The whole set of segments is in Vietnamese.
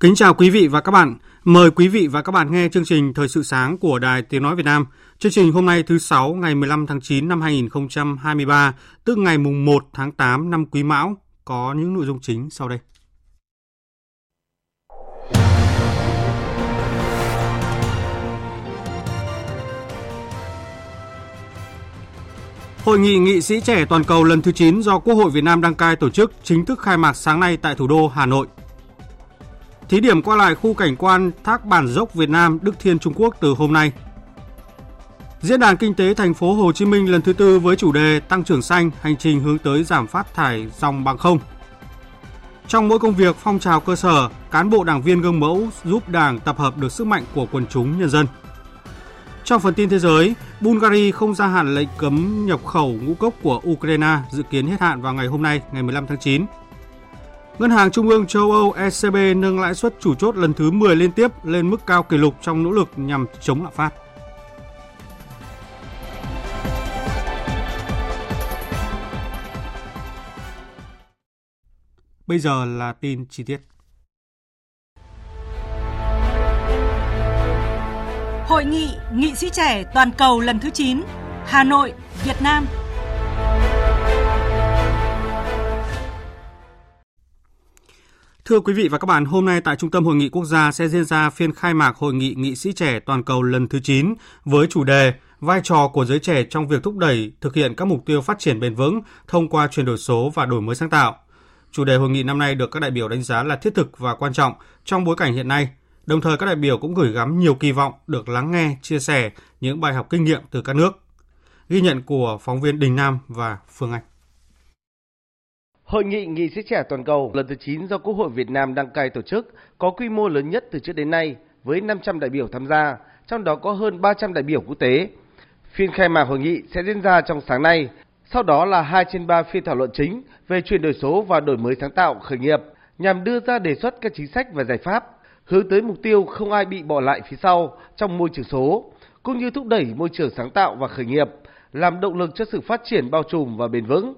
Kính chào quý vị và các bạn. Mời quý vị và các bạn nghe chương trình Thời sự sáng của Đài Tiếng Nói Việt Nam. Chương trình hôm nay thứ Sáu ngày 15 tháng 9 năm 2023, tức ngày mùng 1 tháng 8 năm Quý Mão, có những nội dung chính sau đây. Hội nghị nghị sĩ trẻ toàn cầu lần thứ 9 do Quốc hội Việt Nam đăng cai tổ chức chính thức khai mạc sáng nay tại thủ đô Hà Nội. Thí điểm qua lại khu cảnh quan Thác Bản Dốc Việt Nam Đức Thiên Trung Quốc từ hôm nay. Diễn đàn kinh tế thành phố Hồ Chí Minh lần thứ tư với chủ đề tăng trưởng xanh, hành trình hướng tới giảm phát thải dòng bằng không. Trong mỗi công việc phong trào cơ sở, cán bộ đảng viên gương mẫu giúp Đảng tập hợp được sức mạnh của quần chúng nhân dân. Trong phần tin thế giới, Bulgaria không gia hạn lệnh cấm nhập khẩu ngũ cốc của Ukraine dự kiến hết hạn vào ngày hôm nay, ngày 15 tháng 9. Ngân hàng Trung ương châu Âu ECB nâng lãi suất chủ chốt lần thứ 10 liên tiếp lên mức cao kỷ lục trong nỗ lực nhằm chống lạm phát. Bây giờ là tin chi tiết. Hội nghị nghị sĩ trẻ toàn cầu lần thứ 9, Hà Nội, Việt Nam. Thưa quý vị và các bạn, hôm nay tại Trung tâm Hội nghị Quốc gia sẽ diễn ra phiên khai mạc Hội nghị nghị sĩ trẻ toàn cầu lần thứ 9 với chủ đề Vai trò của giới trẻ trong việc thúc đẩy thực hiện các mục tiêu phát triển bền vững thông qua chuyển đổi số và đổi mới sáng tạo. Chủ đề hội nghị năm nay được các đại biểu đánh giá là thiết thực và quan trọng trong bối cảnh hiện nay. Đồng thời các đại biểu cũng gửi gắm nhiều kỳ vọng được lắng nghe, chia sẻ những bài học kinh nghiệm từ các nước. Ghi nhận của phóng viên Đình Nam và Phương Anh. Hội nghị nghị sĩ trẻ toàn cầu lần thứ 9 do Quốc hội Việt Nam đăng cai tổ chức có quy mô lớn nhất từ trước đến nay với 500 đại biểu tham gia, trong đó có hơn 300 đại biểu quốc tế. Phiên khai mạc hội nghị sẽ diễn ra trong sáng nay, sau đó là 2 trên 3 phiên thảo luận chính về chuyển đổi số và đổi mới sáng tạo khởi nghiệp nhằm đưa ra đề xuất các chính sách và giải pháp hướng tới mục tiêu không ai bị bỏ lại phía sau trong môi trường số, cũng như thúc đẩy môi trường sáng tạo và khởi nghiệp, làm động lực cho sự phát triển bao trùm và bền vững.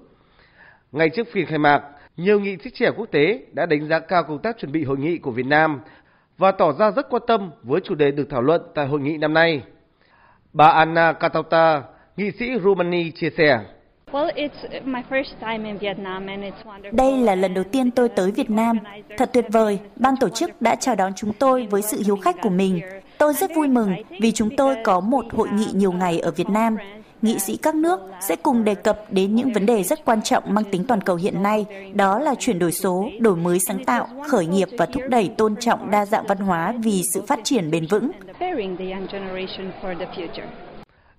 Ngay trước phiên khai mạc, nhiều nghị sĩ trẻ quốc tế đã đánh giá cao công tác chuẩn bị hội nghị của Việt Nam và tỏ ra rất quan tâm với chủ đề được thảo luận tại hội nghị năm nay. Bà Anna Katauta, nghị sĩ Romani chia sẻ. Đây là lần đầu tiên tôi tới Việt Nam. Thật tuyệt vời, ban tổ chức đã chào đón chúng tôi với sự hiếu khách của mình. Tôi rất vui mừng vì chúng tôi có một hội nghị nhiều ngày ở Việt Nam. Nghị sĩ các nước sẽ cùng đề cập đến những vấn đề rất quan trọng mang tính toàn cầu hiện nay, đó là chuyển đổi số, đổi mới sáng tạo, khởi nghiệp và thúc đẩy tôn trọng đa dạng văn hóa vì sự phát triển bền vững.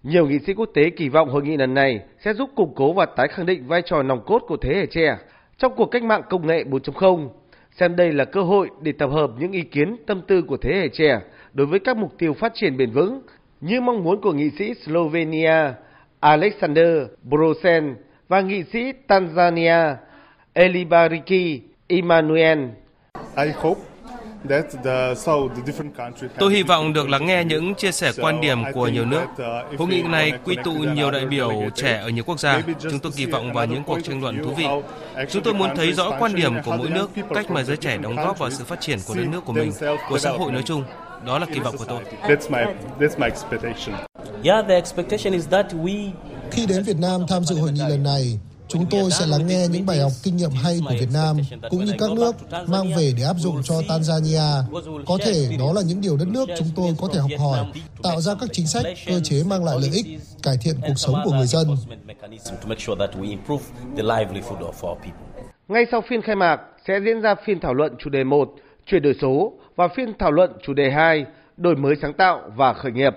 Nhiều nghị sĩ quốc tế kỳ vọng hội nghị lần này sẽ giúp củng cố và tái khẳng định vai trò nòng cốt của thế hệ trẻ trong cuộc cách mạng công nghệ 4.0, xem đây là cơ hội để tập hợp những ý kiến tâm tư của thế hệ trẻ đối với các mục tiêu phát triển bền vững như mong muốn của nghị sĩ Slovenia Alexander Brosen và nghị sĩ Tanzania Elibariki Emmanuel. I hope Tôi hy vọng được lắng nghe những chia sẻ quan điểm của nhiều nước. uh, Hội nghị này quy tụ nhiều đại biểu trẻ ở nhiều quốc gia. Chúng tôi kỳ vọng vào những cuộc tranh luận thú vị. Chúng tôi muốn thấy rõ quan điểm của mỗi nước, cách mà giới trẻ đóng góp vào sự phát triển của đất nước của mình, của xã hội nói chung. Đó là kỳ vọng của tôi. Yeah, the expectation Khi đến Việt Nam tham dự hội nghị lần này, Chúng tôi sẽ lắng nghe những bài học kinh nghiệm hay của Việt Nam cũng như các nước mang về để áp dụng cho Tanzania. Có thể đó là những điều đất nước chúng tôi có thể học hỏi, tạo ra các chính sách, cơ chế mang lại lợi ích, cải thiện cuộc sống của người dân. Ngay sau phiên khai mạc sẽ diễn ra phiên thảo luận chủ đề 1, chuyển đổi số và phiên thảo luận chủ đề 2, đổi mới sáng tạo và khởi nghiệp.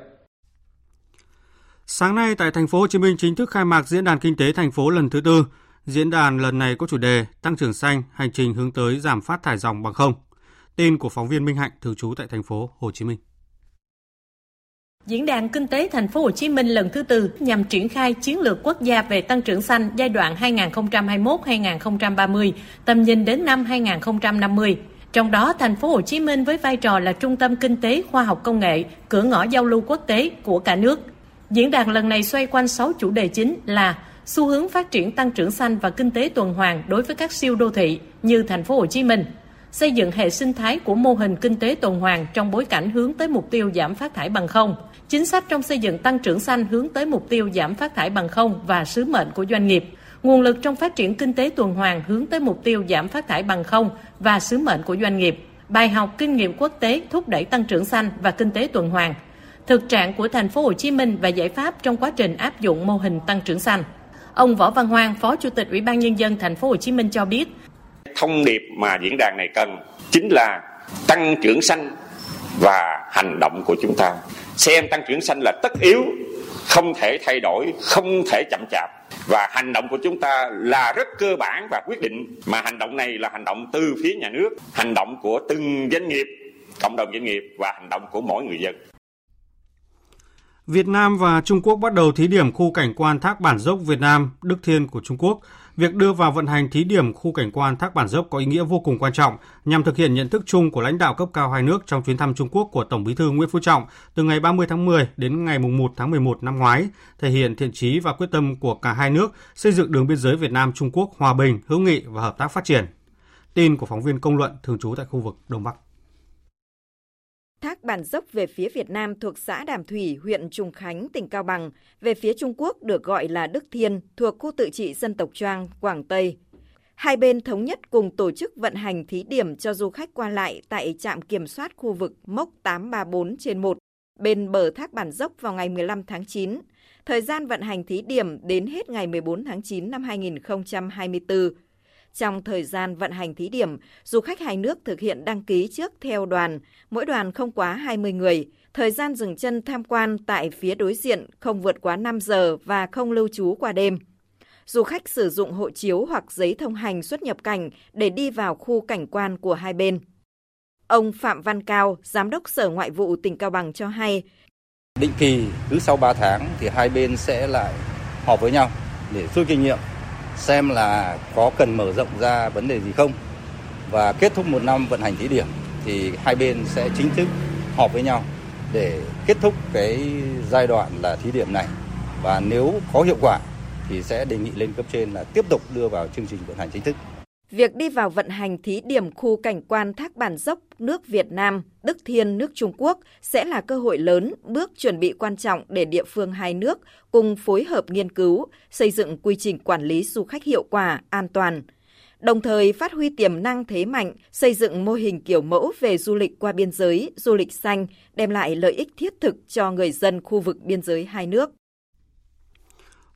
Sáng nay tại thành phố Hồ Chí Minh chính thức khai mạc diễn đàn kinh tế thành phố lần thứ tư. Diễn đàn lần này có chủ đề tăng trưởng xanh, hành trình hướng tới giảm phát thải dòng bằng không. Tin của phóng viên Minh Hạnh thường trú tại thành phố Hồ Chí Minh. Diễn đàn Kinh tế Thành phố Hồ Chí Minh lần thứ tư nhằm triển khai chiến lược quốc gia về tăng trưởng xanh giai đoạn 2021-2030, tầm nhìn đến năm 2050. Trong đó, Thành phố Hồ Chí Minh với vai trò là trung tâm kinh tế, khoa học công nghệ, cửa ngõ giao lưu quốc tế của cả nước. Diễn đàn lần này xoay quanh 6 chủ đề chính là xu hướng phát triển tăng trưởng xanh và kinh tế tuần hoàn đối với các siêu đô thị như Thành phố Hồ Chí Minh, xây dựng hệ sinh thái của mô hình kinh tế tuần hoàn trong bối cảnh hướng tới mục tiêu giảm phát thải bằng không, chính sách trong xây dựng tăng trưởng xanh hướng tới mục tiêu giảm phát thải bằng không và sứ mệnh của doanh nghiệp, nguồn lực trong phát triển kinh tế tuần hoàn hướng tới mục tiêu giảm phát thải bằng không và sứ mệnh của doanh nghiệp, bài học kinh nghiệm quốc tế thúc đẩy tăng trưởng xanh và kinh tế tuần hoàn, thực trạng của thành phố Hồ Chí Minh và giải pháp trong quá trình áp dụng mô hình tăng trưởng xanh. Ông Võ Văn Hoang, Phó Chủ tịch Ủy ban nhân dân thành phố Hồ Chí Minh cho biết, thông điệp mà diễn đàn này cần chính là tăng trưởng xanh và hành động của chúng ta. Xem tăng trưởng xanh là tất yếu, không thể thay đổi, không thể chậm chạp và hành động của chúng ta là rất cơ bản và quyết định mà hành động này là hành động từ phía nhà nước, hành động của từng doanh nghiệp, cộng đồng doanh nghiệp và hành động của mỗi người dân. Việt Nam và Trung Quốc bắt đầu thí điểm khu cảnh quan Thác Bản Dốc Việt Nam, Đức Thiên của Trung Quốc. Việc đưa vào vận hành thí điểm khu cảnh quan Thác Bản Dốc có ý nghĩa vô cùng quan trọng nhằm thực hiện nhận thức chung của lãnh đạo cấp cao hai nước trong chuyến thăm Trung Quốc của Tổng Bí thư Nguyễn Phú Trọng từ ngày 30 tháng 10 đến ngày 1 tháng 11 năm ngoái, thể hiện thiện chí và quyết tâm của cả hai nước xây dựng đường biên giới Việt Nam Trung Quốc hòa bình, hữu nghị và hợp tác phát triển. Tin của phóng viên công luận thường trú tại khu vực Đông Bắc. Thác Bản Dốc về phía Việt Nam thuộc xã Đàm Thủy, huyện Trùng Khánh, tỉnh Cao Bằng, về phía Trung Quốc được gọi là Đức Thiên, thuộc khu tự trị dân tộc Choang, Quảng Tây. Hai bên thống nhất cùng tổ chức vận hành thí điểm cho du khách qua lại tại trạm kiểm soát khu vực mốc 834 trên 1 bên bờ thác Bản Dốc vào ngày 15 tháng 9. Thời gian vận hành thí điểm đến hết ngày 14 tháng 9 năm 2024. Trong thời gian vận hành thí điểm, du khách hai nước thực hiện đăng ký trước theo đoàn, mỗi đoàn không quá 20 người. Thời gian dừng chân tham quan tại phía đối diện không vượt quá 5 giờ và không lưu trú qua đêm. Du khách sử dụng hộ chiếu hoặc giấy thông hành xuất nhập cảnh để đi vào khu cảnh quan của hai bên. Ông Phạm Văn Cao, Giám đốc Sở Ngoại vụ tỉnh Cao Bằng cho hay, Định kỳ cứ sau 3 tháng thì hai bên sẽ lại họp với nhau để rút kinh nghiệm xem là có cần mở rộng ra vấn đề gì không và kết thúc một năm vận hành thí điểm thì hai bên sẽ chính thức họp với nhau để kết thúc cái giai đoạn là thí điểm này và nếu có hiệu quả thì sẽ đề nghị lên cấp trên là tiếp tục đưa vào chương trình vận hành chính thức. Việc đi vào vận hành thí điểm khu cảnh quan Thác Bản Dốc nước Việt Nam, Đức Thiên nước Trung Quốc sẽ là cơ hội lớn, bước chuẩn bị quan trọng để địa phương hai nước cùng phối hợp nghiên cứu, xây dựng quy trình quản lý du khách hiệu quả, an toàn. Đồng thời phát huy tiềm năng thế mạnh, xây dựng mô hình kiểu mẫu về du lịch qua biên giới, du lịch xanh, đem lại lợi ích thiết thực cho người dân khu vực biên giới hai nước.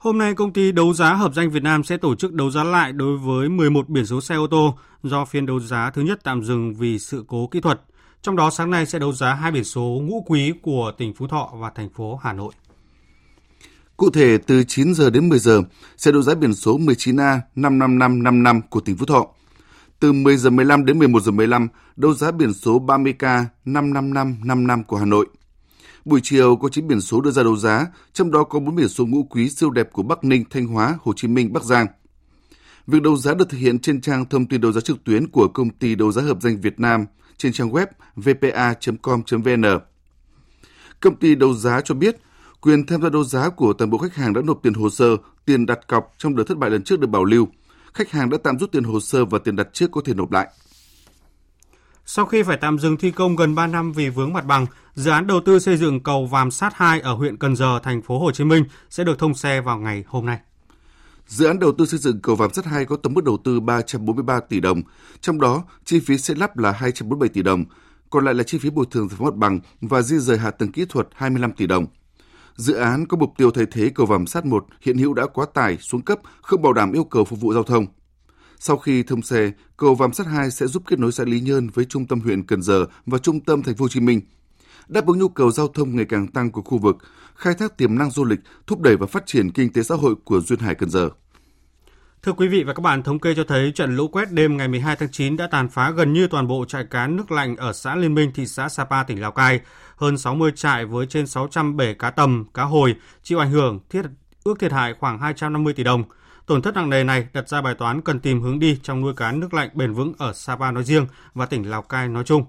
Hôm nay, công ty đấu giá hợp danh Việt Nam sẽ tổ chức đấu giá lại đối với 11 biển số xe ô tô do phiên đấu giá thứ nhất tạm dừng vì sự cố kỹ thuật. Trong đó, sáng nay sẽ đấu giá hai biển số ngũ quý của tỉnh Phú Thọ và thành phố Hà Nội. Cụ thể, từ 9 giờ đến 10 giờ sẽ đấu giá biển số 19A 55555 của tỉnh Phú Thọ. Từ 10 giờ 15 đến 11 giờ 15, đấu giá biển số 30K 55555 của Hà Nội. Buổi chiều có 9 biển số đưa ra đấu giá, trong đó có 4 biển số ngũ quý siêu đẹp của Bắc Ninh, Thanh Hóa, Hồ Chí Minh, Bắc Giang. Việc đấu giá được thực hiện trên trang thông tin đấu giá trực tuyến của công ty đấu giá hợp danh Việt Nam trên trang web vpa.com.vn. Công ty đấu giá cho biết, quyền tham gia đấu giá của toàn bộ khách hàng đã nộp tiền hồ sơ, tiền đặt cọc trong đợt thất bại lần trước được bảo lưu. Khách hàng đã tạm rút tiền hồ sơ và tiền đặt trước có thể nộp lại. Sau khi phải tạm dừng thi công gần 3 năm vì vướng mặt bằng, dự án đầu tư xây dựng cầu Vàm Sát 2 ở huyện Cần Giờ, thành phố Hồ Chí Minh sẽ được thông xe vào ngày hôm nay. Dự án đầu tư xây dựng cầu Vàm Sắt 2 có tổng mức đầu tư 343 tỷ đồng, trong đó chi phí xây lắp là 247 tỷ đồng, còn lại là chi phí bồi thường giải phóng mặt bằng và di rời hạ tầng kỹ thuật 25 tỷ đồng. Dự án có mục tiêu thay thế cầu Vàm Sắt 1 hiện hữu đã quá tải, xuống cấp, không bảo đảm yêu cầu phục vụ giao thông. Sau khi thông xe, cầu Vàm Sắt 2 sẽ giúp kết nối xã Lý Nhơn với trung tâm huyện Cần Giờ và trung tâm thành phố Hồ Chí Minh, đáp ứng nhu cầu giao thông ngày càng tăng của khu vực, khai thác tiềm năng du lịch, thúc đẩy và phát triển kinh tế xã hội của duyên hải Cần Giờ. Thưa quý vị và các bạn, thống kê cho thấy trận lũ quét đêm ngày 12 tháng 9 đã tàn phá gần như toàn bộ trại cá nước lạnh ở xã Liên Minh, thị xã Sapa, tỉnh Lào Cai. Hơn 60 trại với trên 600 bể cá tầm, cá hồi chịu ảnh hưởng, thiết ước thiệt hại khoảng 250 tỷ đồng. Tổn thất nặng nề này đặt ra bài toán cần tìm hướng đi trong nuôi cá nước lạnh bền vững ở Sapa nói riêng và tỉnh Lào Cai nói chung.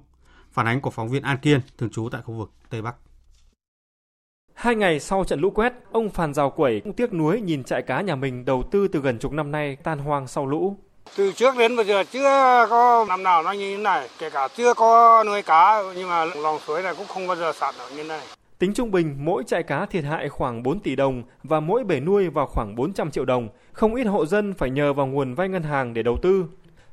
Phản ánh của phóng viên An Kiên, thường trú tại khu vực Tây Bắc. Hai ngày sau trận lũ quét, ông Phàn Giào Quẩy cũng tiếc nuối nhìn trại cá nhà mình đầu tư từ gần chục năm nay tan hoang sau lũ. Từ trước đến bây giờ chưa có năm nào nó như thế này, kể cả chưa có nuôi cá nhưng mà lòng suối này cũng không bao giờ sạt ở như thế này. Tính trung bình, mỗi trại cá thiệt hại khoảng 4 tỷ đồng và mỗi bể nuôi vào khoảng 400 triệu đồng. Không ít hộ dân phải nhờ vào nguồn vay ngân hàng để đầu tư.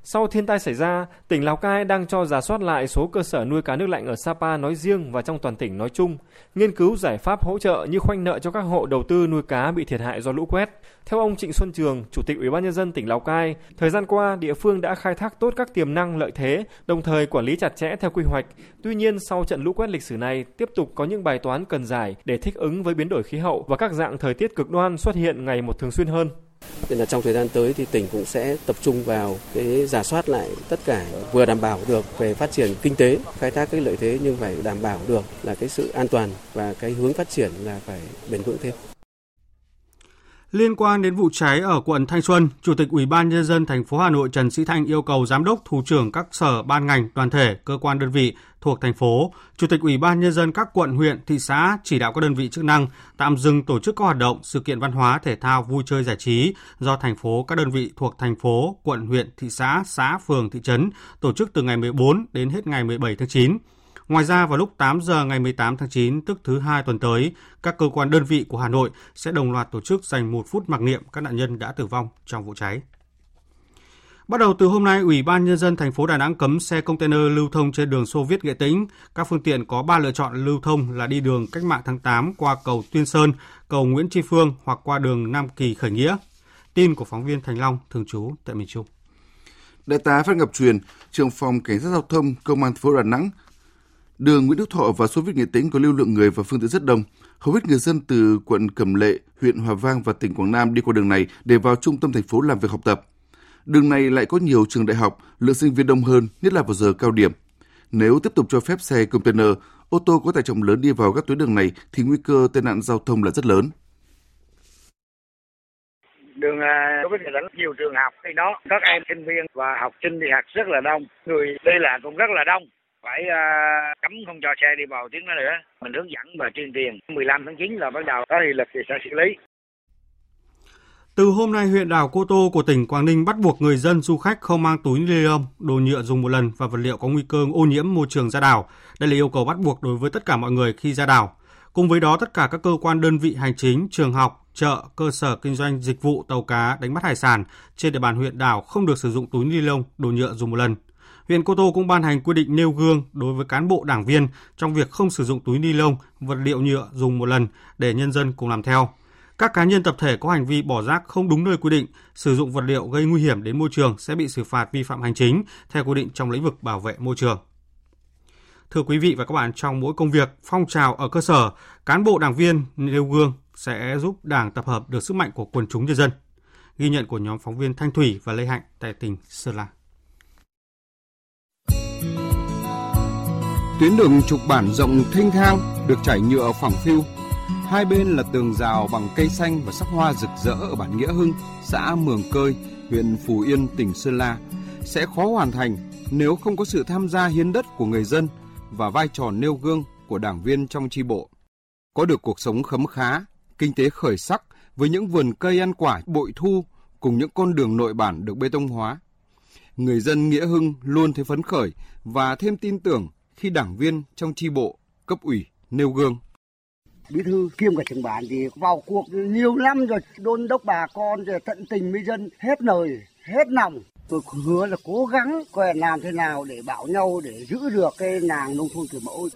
Sau thiên tai xảy ra, tỉnh Lào Cai đang cho giả soát lại số cơ sở nuôi cá nước lạnh ở Sapa nói riêng và trong toàn tỉnh nói chung, nghiên cứu giải pháp hỗ trợ như khoanh nợ cho các hộ đầu tư nuôi cá bị thiệt hại do lũ quét. Theo ông Trịnh Xuân Trường, Chủ tịch Ủy ban nhân dân tỉnh Lào Cai, thời gian qua địa phương đã khai thác tốt các tiềm năng lợi thế, đồng thời quản lý chặt chẽ theo quy hoạch. Tuy nhiên, sau trận lũ quét lịch sử này, tiếp tục có những bài toán cần giải để thích ứng với biến đổi khí hậu và các dạng thời tiết cực đoan xuất hiện ngày một thường xuyên hơn. Nên là trong thời gian tới thì tỉnh cũng sẽ tập trung vào cái giả soát lại tất cả vừa đảm bảo được về phát triển kinh tế, khai thác cái lợi thế nhưng phải đảm bảo được là cái sự an toàn và cái hướng phát triển là phải bền vững thêm. Liên quan đến vụ cháy ở quận Thanh Xuân, Chủ tịch Ủy ban nhân dân thành phố Hà Nội Trần Sĩ Thanh yêu cầu giám đốc, thủ trưởng các sở ban ngành, đoàn thể, cơ quan đơn vị thuộc thành phố, Chủ tịch Ủy ban nhân dân các quận, huyện, thị xã chỉ đạo các đơn vị chức năng tạm dừng tổ chức các hoạt động, sự kiện văn hóa, thể thao, vui chơi giải trí do thành phố các đơn vị thuộc thành phố, quận, huyện, thị xã, xã, phường, thị trấn tổ chức từ ngày 14 đến hết ngày 17 tháng 9 Ngoài ra vào lúc 8 giờ ngày 18 tháng 9, tức thứ hai tuần tới, các cơ quan đơn vị của Hà Nội sẽ đồng loạt tổ chức dành một phút mặc niệm các nạn nhân đã tử vong trong vụ cháy. Bắt đầu từ hôm nay, Ủy ban Nhân dân thành phố Đà Nẵng cấm xe container lưu thông trên đường Xô Viết Nghệ Tĩnh. Các phương tiện có 3 lựa chọn lưu thông là đi đường Cách mạng tháng 8 qua cầu Tuyên Sơn, cầu Nguyễn Tri Phương hoặc qua đường Nam Kỳ Khởi Nghĩa. Tin của phóng viên Thành Long, thường trú tại miền Trung. Đại tá Phan Ngọc Truyền, trưởng phòng cảnh sát giao thông công an thành phố Đà Nẵng Đường Nguyễn Đức Thọ và số Viết Nghệ Tĩnh có lưu lượng người và phương tiện rất đông. Hầu hết người dân từ quận Cẩm Lệ, huyện Hòa Vang và tỉnh Quảng Nam đi qua đường này để vào trung tâm thành phố làm việc học tập. Đường này lại có nhiều trường đại học, lượng sinh viên đông hơn, nhất là vào giờ cao điểm. Nếu tiếp tục cho phép xe container, ô tô có tải trọng lớn đi vào các tuyến đường này thì nguy cơ tai nạn giao thông là rất lớn. Đường có biết là nhiều trường học thì đó, các em sinh viên và học sinh đi học rất là đông, người đi lại cũng rất là đông phải uh, cấm không cho xe đi vào tiếng đó nữa mình hướng dẫn và tuyên truyền 15 tháng 9 là bắt đầu có hiệu lực thì sẽ xử lý từ hôm nay, huyện đảo Cô Tô của tỉnh Quảng Ninh bắt buộc người dân du khách không mang túi ni lông, đồ nhựa dùng một lần và vật liệu có nguy cơ ô nhiễm môi trường ra đảo. Đây là yêu cầu bắt buộc đối với tất cả mọi người khi ra đảo. Cùng với đó, tất cả các cơ quan đơn vị hành chính, trường học, chợ, cơ sở kinh doanh dịch vụ tàu cá đánh bắt hải sản trên địa bàn huyện đảo không được sử dụng túi ni lông, đồ nhựa dùng một lần huyện Cô Tô cũng ban hành quy định nêu gương đối với cán bộ đảng viên trong việc không sử dụng túi ni lông, vật liệu nhựa dùng một lần để nhân dân cùng làm theo. Các cá nhân tập thể có hành vi bỏ rác không đúng nơi quy định, sử dụng vật liệu gây nguy hiểm đến môi trường sẽ bị xử phạt vi phạm hành chính theo quy định trong lĩnh vực bảo vệ môi trường. Thưa quý vị và các bạn, trong mỗi công việc, phong trào ở cơ sở, cán bộ đảng viên nêu gương sẽ giúp Đảng tập hợp được sức mạnh của quần chúng nhân dân. Ghi nhận của nhóm phóng viên Thanh Thủy và Lê Hạnh tại tỉnh Sơn La. Tuyến đường trục bản rộng thênh thang được trải nhựa phẳng phiu. Hai bên là tường rào bằng cây xanh và sắc hoa rực rỡ ở bản Nghĩa Hưng, xã Mường Cơi, huyện Phú Yên, tỉnh Sơn La sẽ khó hoàn thành nếu không có sự tham gia hiến đất của người dân và vai trò nêu gương của đảng viên trong tri bộ. Có được cuộc sống khấm khá, kinh tế khởi sắc với những vườn cây ăn quả bội thu cùng những con đường nội bản được bê tông hóa. Người dân Nghĩa Hưng luôn thấy phấn khởi và thêm tin tưởng khi đảng viên trong tri bộ, cấp ủy nêu gương. bí thư kiêm cả trưởng bản thì vào cuộc nhiều năm rồi đôn đốc bà con rồi tận tình với dân hết lời hết lòng tôi hứa là cố gắng coi làm thế nào để bảo nhau để giữ được cái nàng nông thôn kiểu mẫu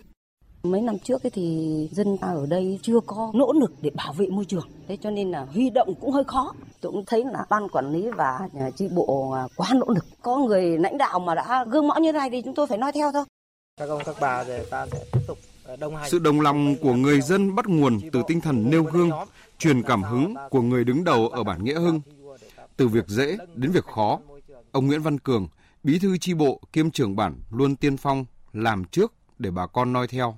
Mấy năm trước ấy thì dân ta ở đây chưa có nỗ lực để bảo vệ môi trường. Thế cho nên là huy động cũng hơi khó. Tôi cũng thấy là ban quản lý và chi bộ quá nỗ lực. Có người lãnh đạo mà đã gương mẫu như thế này thì chúng tôi phải nói theo thôi. Các ông các bà thì ta sẽ tiếp tục đồng hành. Sự đồng lòng của người dân bắt nguồn từ tinh thần nêu gương, truyền cảm hứng của người đứng đầu ở bản Nghĩa Hưng. Từ việc dễ đến việc khó, ông Nguyễn Văn Cường, bí thư chi bộ kiêm trưởng bản luôn tiên phong làm trước để bà con noi theo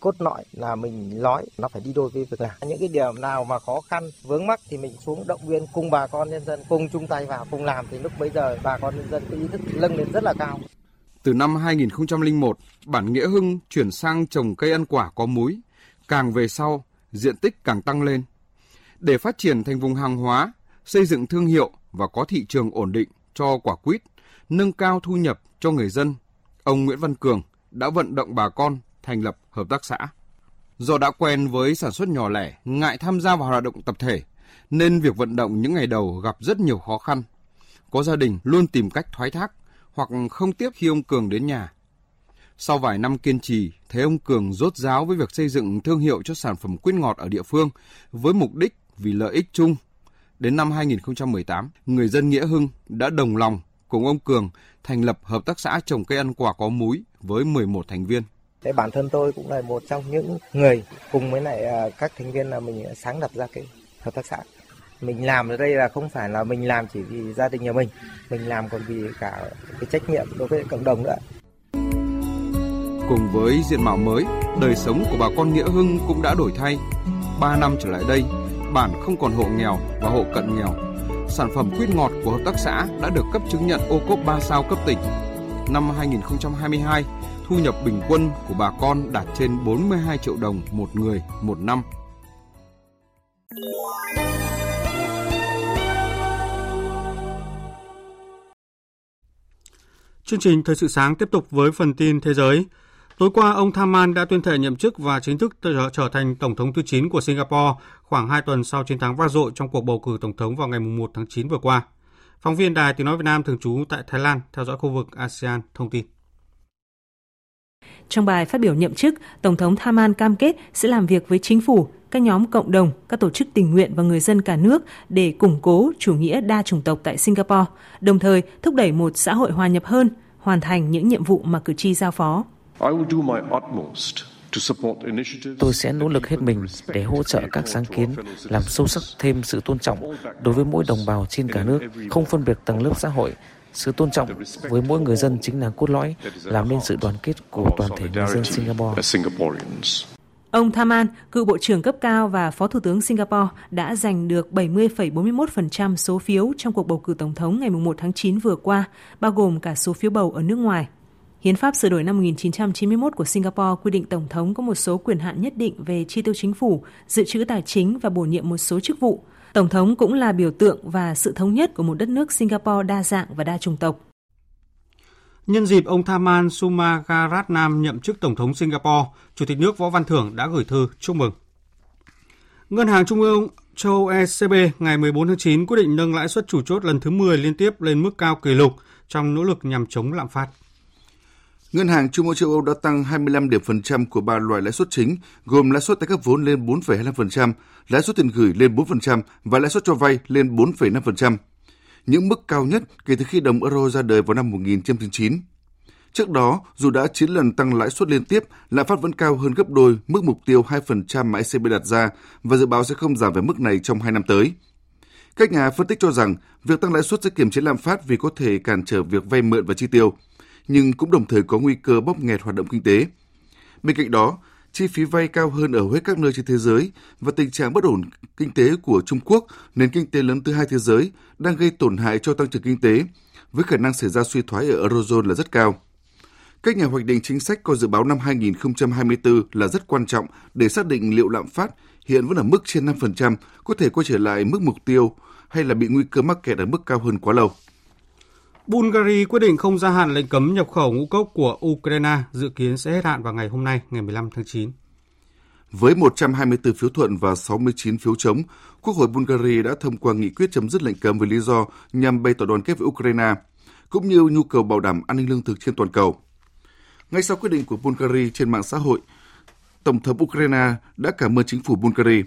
cốt lõi là mình nói nó phải đi đôi với việc làm những cái điểm nào mà khó khăn vướng mắc thì mình xuống động viên cùng bà con nhân dân cùng chung tay vào cùng làm thì lúc bấy giờ bà con nhân dân cái ý thức nâng lên rất là cao từ năm 2001 bản Nghĩa Hưng chuyển sang trồng cây ăn quả có múi càng về sau diện tích càng tăng lên để phát triển thành vùng hàng hóa xây dựng thương hiệu và có thị trường ổn định cho quả quýt nâng cao thu nhập cho người dân ông Nguyễn Văn Cường đã vận động bà con thành lập hợp tác xã. Do đã quen với sản xuất nhỏ lẻ, ngại tham gia vào hoạt động tập thể, nên việc vận động những ngày đầu gặp rất nhiều khó khăn. Có gia đình luôn tìm cách thoái thác hoặc không tiếp khi ông Cường đến nhà. Sau vài năm kiên trì, thấy ông Cường rốt ráo với việc xây dựng thương hiệu cho sản phẩm quýt ngọt ở địa phương với mục đích vì lợi ích chung. Đến năm 2018, người dân Nghĩa Hưng đã đồng lòng cùng ông Cường thành lập hợp tác xã trồng cây ăn quả có múi với 11 thành viên. Thế bản thân tôi cũng là một trong những người cùng với lại à, các thành viên là mình sáng lập ra cái hợp tác xã. Mình làm ở đây là không phải là mình làm chỉ vì gia đình nhà mình, mình làm còn vì cả cái trách nhiệm đối với cộng đồng nữa. Cùng với diện mạo mới, đời sống của bà con Nghĩa Hưng cũng đã đổi thay. Ba năm trở lại đây, bản không còn hộ nghèo và hộ cận nghèo. Sản phẩm quýt ngọt của hợp tác xã đã được cấp chứng nhận ô cốp 3 sao cấp tỉnh. Năm 2022, thu nhập bình quân của bà con đạt trên 42 triệu đồng một người một năm. Chương trình Thời sự sáng tiếp tục với phần tin thế giới. Tối qua, ông Thaman đã tuyên thệ nhậm chức và chính thức trở, thành Tổng thống thứ 9 của Singapore khoảng 2 tuần sau chiến thắng vang dội trong cuộc bầu cử Tổng thống vào ngày 1 tháng 9 vừa qua. Phóng viên Đài Tiếng Nói Việt Nam thường trú tại Thái Lan theo dõi khu vực ASEAN thông tin. Trong bài phát biểu nhậm chức, Tổng thống Thaman cam kết sẽ làm việc với chính phủ, các nhóm cộng đồng, các tổ chức tình nguyện và người dân cả nước để củng cố chủ nghĩa đa chủng tộc tại Singapore, đồng thời thúc đẩy một xã hội hòa nhập hơn, hoàn thành những nhiệm vụ mà cử tri giao phó. Tôi sẽ nỗ lực hết mình để hỗ trợ các sáng kiến, làm sâu sắc thêm sự tôn trọng đối với mỗi đồng bào trên cả nước, không phân biệt tầng lớp xã hội, sự tôn trọng với mỗi người dân chính là cốt lõi, làm nên sự đoàn kết của toàn thể người dân Singapore. Ông Thaman, cựu Bộ trưởng cấp cao và Phó Thủ tướng Singapore, đã giành được 70,41% số phiếu trong cuộc bầu cử Tổng thống ngày 1 tháng 9 vừa qua, bao gồm cả số phiếu bầu ở nước ngoài. Hiến pháp sửa đổi năm 1991 của Singapore quy định Tổng thống có một số quyền hạn nhất định về chi tiêu chính phủ, dự trữ tài chính và bổ nhiệm một số chức vụ – Tổng thống cũng là biểu tượng và sự thống nhất của một đất nước Singapore đa dạng và đa chủng tộc. Nhân dịp ông Thaman Sumagaratnam nhậm chức Tổng thống Singapore, Chủ tịch nước Võ Văn Thưởng đã gửi thư chúc mừng. Ngân hàng Trung ương châu ECB ngày 14 tháng 9 quyết định nâng lãi suất chủ chốt lần thứ 10 liên tiếp lên mức cao kỷ lục trong nỗ lực nhằm chống lạm phát. Ngân hàng Trung ương châu Âu đã tăng 25 điểm phần trăm của ba loại lãi suất chính, gồm lãi suất tại các vốn lên 4,25%, lãi suất tiền gửi lên 4% và lãi suất cho vay lên 4,5%, những mức cao nhất kể từ khi đồng euro ra đời vào năm 1999. Trước đó, dù đã 9 lần tăng lãi suất liên tiếp, lạm phát vẫn cao hơn gấp đôi mức mục tiêu 2% mà ECB đặt ra và dự báo sẽ không giảm về mức này trong 2 năm tới. Các nhà phân tích cho rằng việc tăng lãi suất sẽ kiềm chế lạm phát vì có thể cản trở việc vay mượn và chi tiêu, nhưng cũng đồng thời có nguy cơ bóp nghẹt hoạt động kinh tế. Bên cạnh đó, chi phí vay cao hơn ở hết các nơi trên thế giới và tình trạng bất ổn kinh tế của Trung Quốc, nền kinh tế lớn thứ hai thế giới, đang gây tổn hại cho tăng trưởng kinh tế, với khả năng xảy ra suy thoái ở Eurozone là rất cao. Các nhà hoạch định chính sách có dự báo năm 2024 là rất quan trọng để xác định liệu lạm phát hiện vẫn ở mức trên 5% có thể quay trở lại mức mục tiêu hay là bị nguy cơ mắc kẹt ở mức cao hơn quá lâu. Bulgaria quyết định không gia hạn lệnh cấm nhập khẩu ngũ cốc của Ukraine dự kiến sẽ hết hạn vào ngày hôm nay, ngày 15 tháng 9. Với 124 phiếu thuận và 69 phiếu chống, Quốc hội Bulgaria đã thông qua nghị quyết chấm dứt lệnh cấm với lý do nhằm bày tỏ đoàn kết với Ukraine, cũng như nhu cầu bảo đảm an ninh lương thực trên toàn cầu. Ngay sau quyết định của Bulgaria trên mạng xã hội, Tổng thống Ukraine đã cảm ơn chính phủ Bulgaria.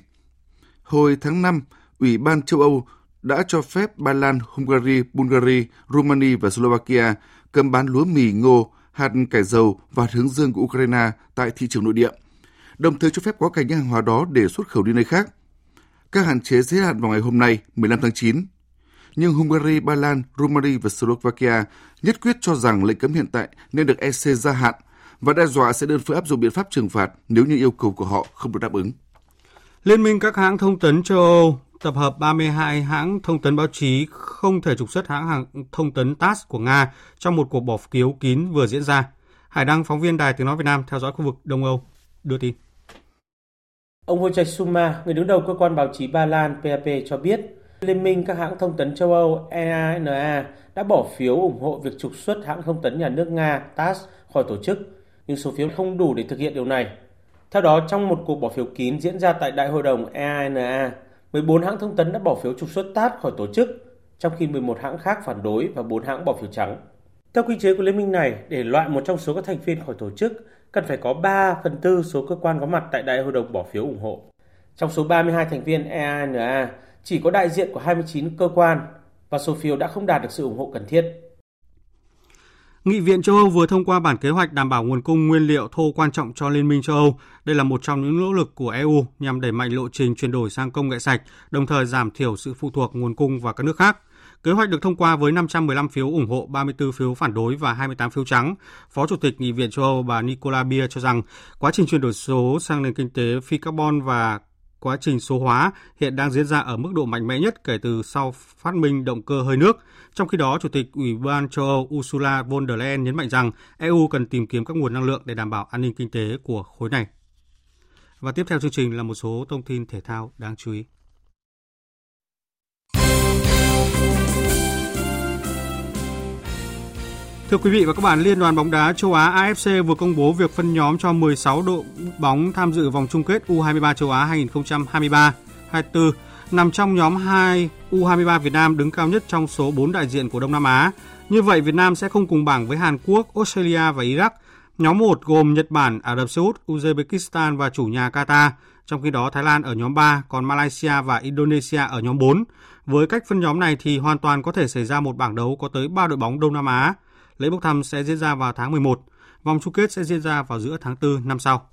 Hồi tháng 5, Ủy ban châu Âu đã cho phép Ba Lan, Hungary, Bulgaria, Romania và Slovakia cấm bán lúa mì, ngô, hạt cải dầu và hướng dương của Ukraine tại thị trường nội địa, đồng thời cho phép quá cảnh những hàng hóa đó để xuất khẩu đi nơi khác. Các hạn chế giới hạn vào ngày hôm nay, 15 tháng 9. Nhưng Hungary, Ba Lan, Romania và Slovakia nhất quyết cho rằng lệnh cấm hiện tại nên được EC gia hạn và đe dọa sẽ đơn phương áp dụng biện pháp trừng phạt nếu như yêu cầu của họ không được đáp ứng. Liên minh các hãng thông tấn châu Âu tập hợp 32 hãng thông tấn báo chí không thể trục xuất hãng hàng thông tấn TASS của Nga trong một cuộc bỏ phiếu kín vừa diễn ra. Hải Đăng, phóng viên Đài Tiếng Nói Việt Nam theo dõi khu vực Đông Âu, đưa tin. Ông Wojciech Suma, người đứng đầu cơ quan báo chí Ba Lan PAP cho biết, Liên minh các hãng thông tấn châu Âu EANA đã bỏ phiếu ủng hộ việc trục xuất hãng thông tấn nhà nước Nga TASS khỏi tổ chức, nhưng số phiếu không đủ để thực hiện điều này. Theo đó, trong một cuộc bỏ phiếu kín diễn ra tại Đại hội đồng EANA, 14 hãng thông tấn đã bỏ phiếu trục xuất TAT khỏi tổ chức, trong khi 11 hãng khác phản đối và 4 hãng bỏ phiếu trắng. Theo quy chế của liên minh này, để loại một trong số các thành viên khỏi tổ chức, cần phải có 3 phần tư số cơ quan có mặt tại đại hội đồng bỏ phiếu ủng hộ. Trong số 32 thành viên EANA, chỉ có đại diện của 29 cơ quan và số phiếu đã không đạt được sự ủng hộ cần thiết. Nghị viện châu Âu vừa thông qua bản kế hoạch đảm bảo nguồn cung nguyên liệu thô quan trọng cho Liên minh châu Âu. Đây là một trong những nỗ lực của EU nhằm đẩy mạnh lộ trình chuyển đổi sang công nghệ sạch, đồng thời giảm thiểu sự phụ thuộc nguồn cung vào các nước khác. Kế hoạch được thông qua với 515 phiếu ủng hộ, 34 phiếu phản đối và 28 phiếu trắng. Phó Chủ tịch Nghị viện châu Âu bà Nicola Beer cho rằng quá trình chuyển đổi số sang nền kinh tế phi carbon và quá trình số hóa hiện đang diễn ra ở mức độ mạnh mẽ nhất kể từ sau phát minh động cơ hơi nước. Trong khi đó, Chủ tịch Ủy ban châu Âu Ursula von der Leyen nhấn mạnh rằng EU cần tìm kiếm các nguồn năng lượng để đảm bảo an ninh kinh tế của khối này. Và tiếp theo chương trình là một số thông tin thể thao đáng chú ý. Thưa quý vị và các bạn, Liên đoàn bóng đá châu Á AFC vừa công bố việc phân nhóm cho 16 đội bóng tham dự vòng chung kết U23 châu Á 2023-24 nằm trong nhóm 2 U23 Việt Nam đứng cao nhất trong số 4 đại diện của Đông Nam Á. Như vậy, Việt Nam sẽ không cùng bảng với Hàn Quốc, Australia và Iraq. Nhóm 1 gồm Nhật Bản, Ả Rập Xê Út, Uzbekistan và chủ nhà Qatar. Trong khi đó, Thái Lan ở nhóm 3, còn Malaysia và Indonesia ở nhóm 4. Với cách phân nhóm này thì hoàn toàn có thể xảy ra một bảng đấu có tới 3 đội bóng Đông Nam Á. Lễ bốc thăm sẽ diễn ra vào tháng 11, vòng chung kết sẽ diễn ra vào giữa tháng 4 năm sau.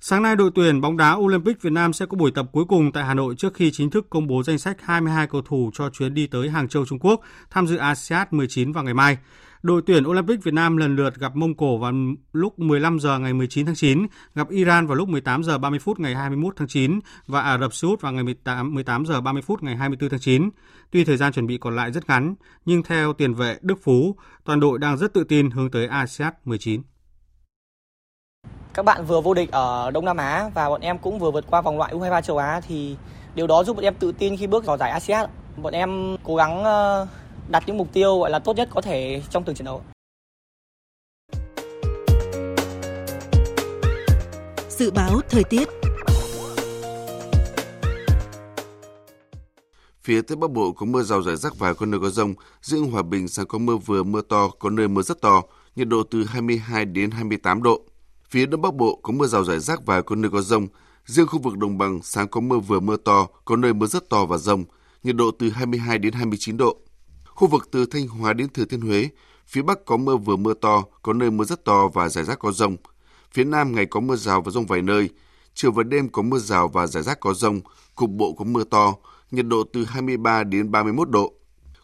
Sáng nay, đội tuyển bóng đá Olympic Việt Nam sẽ có buổi tập cuối cùng tại Hà Nội trước khi chính thức công bố danh sách 22 cầu thủ cho chuyến đi tới Hàng Châu, Trung Quốc tham dự ASEAN 19 vào ngày mai. Đội tuyển Olympic Việt Nam lần lượt gặp Mông Cổ vào lúc 15 giờ ngày 19 tháng 9, gặp Iran vào lúc 18 giờ 30 phút ngày 21 tháng 9 và Ả Rập Xê Út vào ngày 18 18 giờ 30 phút ngày 24 tháng 9. Tuy thời gian chuẩn bị còn lại rất ngắn, nhưng theo tiền vệ Đức Phú, toàn đội đang rất tự tin hướng tới ASEAN 19. Các bạn vừa vô địch ở Đông Nam Á và bọn em cũng vừa vượt qua vòng loại U23 châu Á thì điều đó giúp bọn em tự tin khi bước vào giải ASEAN. Bọn em cố gắng ờ, đặt những mục tiêu gọi là tốt nhất có thể trong từng trận đấu. Dự báo thời tiết Phía Tây Bắc Bộ có mưa rào rải rác và có nơi có rông. Riêng Hòa Bình sáng có mưa vừa mưa to, có nơi mưa rất to, nhiệt độ từ 22 đến 28 độ. Phía Đông Bắc Bộ có mưa rào rải rác và có nơi có rông. Riêng khu vực đồng bằng sáng có mưa vừa mưa to, có nơi mưa rất to và rông, nhiệt độ từ 22 đến 29 độ. Khu vực từ Thanh Hóa đến Thừa Thiên Huế, phía Bắc có mưa vừa mưa to, có nơi mưa rất to và rải rác có rông. Phía Nam ngày có mưa rào và rông vài nơi, chiều và đêm có mưa rào và rải rác có rông, cục bộ có mưa to, nhiệt độ từ 23 đến 31 độ.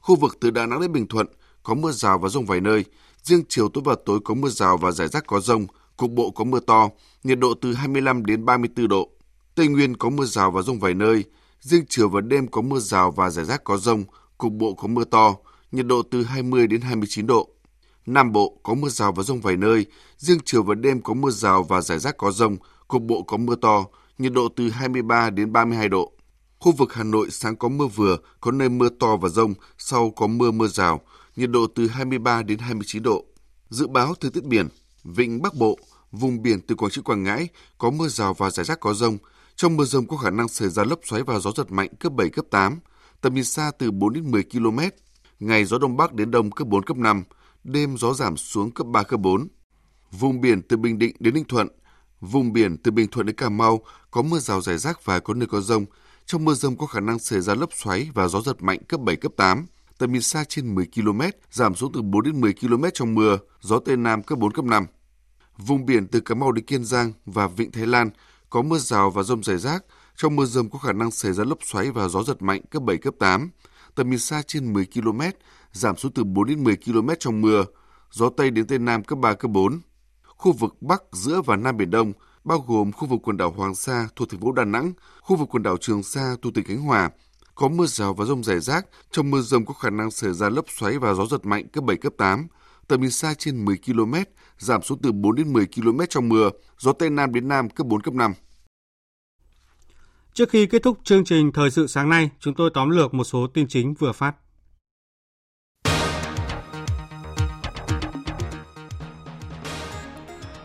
Khu vực từ Đà Nẵng đến Bình Thuận có mưa rào và rông vài nơi, riêng chiều tối và tối có mưa rào và rải rác có rông, cục bộ có mưa to, nhiệt độ từ 25 đến 34 độ. Tây Nguyên có mưa rào và rông vài nơi, riêng chiều và đêm có mưa rào và rải rác có rông, cục bộ có mưa to, nhiệt độ từ 20 đến 29 độ. Nam Bộ có mưa rào và rông vài nơi, riêng chiều và đêm có mưa rào và rải rác có rông, cục bộ có mưa to, nhiệt độ từ 23 đến 32 độ. Khu vực Hà Nội sáng có mưa vừa, có nơi mưa to và rông, sau có mưa mưa rào, nhiệt độ từ 23 đến 29 độ. Dự báo thời tiết biển, vịnh Bắc Bộ, Vùng biển từ Quảng Trị Quảng Ngãi có mưa rào và rải rác có rông. Trong mưa rông có khả năng xảy ra lốc xoáy và gió giật mạnh cấp 7, cấp 8, tầm nhìn xa từ 4 đến 10 km. Ngày gió đông bắc đến đông cấp 4, cấp 5, đêm gió giảm xuống cấp 3, cấp 4. Vùng biển từ Bình Định đến Ninh Thuận, vùng biển từ Bình Thuận đến Cà Mau có mưa rào rải rác và có nơi có rông. Trong mưa rông có khả năng xảy ra lốc xoáy và gió giật mạnh cấp 7, cấp 8 tầm nhìn xa trên 10 km, giảm xuống từ 4 đến 10 km trong mưa, gió Tây Nam cấp 4, cấp 5. Vùng biển từ Cà Mau đến Kiên Giang và Vịnh Thái Lan có mưa rào và rông rải rác. Trong mưa rông có khả năng xảy ra lốc xoáy và gió giật mạnh cấp 7, cấp 8. Tầm nhìn xa trên 10 km, giảm xuống từ 4 đến 10 km trong mưa, gió Tây đến Tây Nam cấp 3, cấp 4. Khu vực Bắc, giữa và Nam Biển Đông, bao gồm khu vực quần đảo Hoàng Sa thuộc thành phố Đà Nẵng, khu vực quần đảo Trường Sa thuộc tỉnh Khánh Hòa, có mưa rào và rông rải rác, trong mưa rông có khả năng xảy ra lốc xoáy và gió giật mạnh cấp 7, cấp 8, tầm nhìn xa trên 10 km, giảm xuống từ 4 đến 10 km trong mưa, gió Tây Nam đến Nam cấp 4, cấp 5. Trước khi kết thúc chương trình Thời sự sáng nay, chúng tôi tóm lược một số tin chính vừa phát.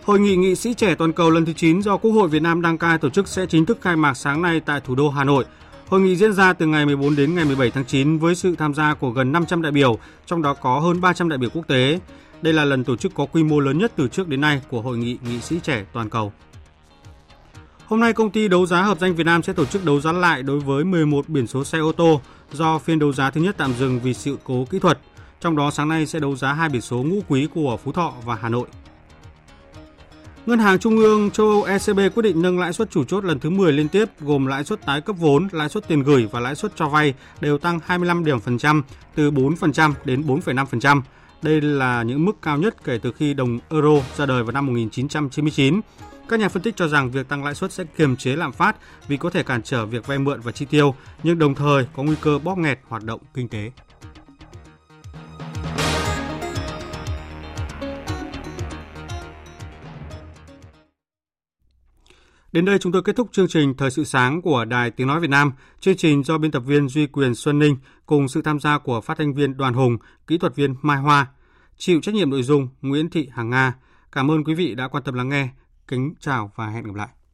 Hội nghị nghị sĩ trẻ toàn cầu lần thứ 9 do Quốc hội Việt Nam đăng cai tổ chức sẽ chính thức khai mạc sáng nay tại thủ đô Hà Nội – Hội nghị diễn ra từ ngày 14 đến ngày 17 tháng 9 với sự tham gia của gần 500 đại biểu, trong đó có hơn 300 đại biểu quốc tế. Đây là lần tổ chức có quy mô lớn nhất từ trước đến nay của Hội nghị nghị sĩ trẻ toàn cầu. Hôm nay, công ty đấu giá hợp danh Việt Nam sẽ tổ chức đấu giá lại đối với 11 biển số xe ô tô do phiên đấu giá thứ nhất tạm dừng vì sự cố kỹ thuật. Trong đó sáng nay sẽ đấu giá hai biển số ngũ quý của Phú Thọ và Hà Nội. Ngân hàng Trung ương châu Âu ECB quyết định nâng lãi suất chủ chốt lần thứ 10 liên tiếp gồm lãi suất tái cấp vốn, lãi suất tiền gửi và lãi suất cho vay đều tăng 25 điểm phần trăm từ 4% đến 4,5%. Đây là những mức cao nhất kể từ khi đồng euro ra đời vào năm 1999. Các nhà phân tích cho rằng việc tăng lãi suất sẽ kiềm chế lạm phát vì có thể cản trở việc vay mượn và chi tiêu, nhưng đồng thời có nguy cơ bóp nghẹt hoạt động kinh tế. Đến đây chúng tôi kết thúc chương trình Thời sự sáng của Đài Tiếng Nói Việt Nam. Chương trình do biên tập viên Duy Quyền Xuân Ninh cùng sự tham gia của phát thanh viên Đoàn Hùng, kỹ thuật viên Mai Hoa. Chịu trách nhiệm nội dung Nguyễn Thị Hằng Nga. Cảm ơn quý vị đã quan tâm lắng nghe. Kính chào và hẹn gặp lại.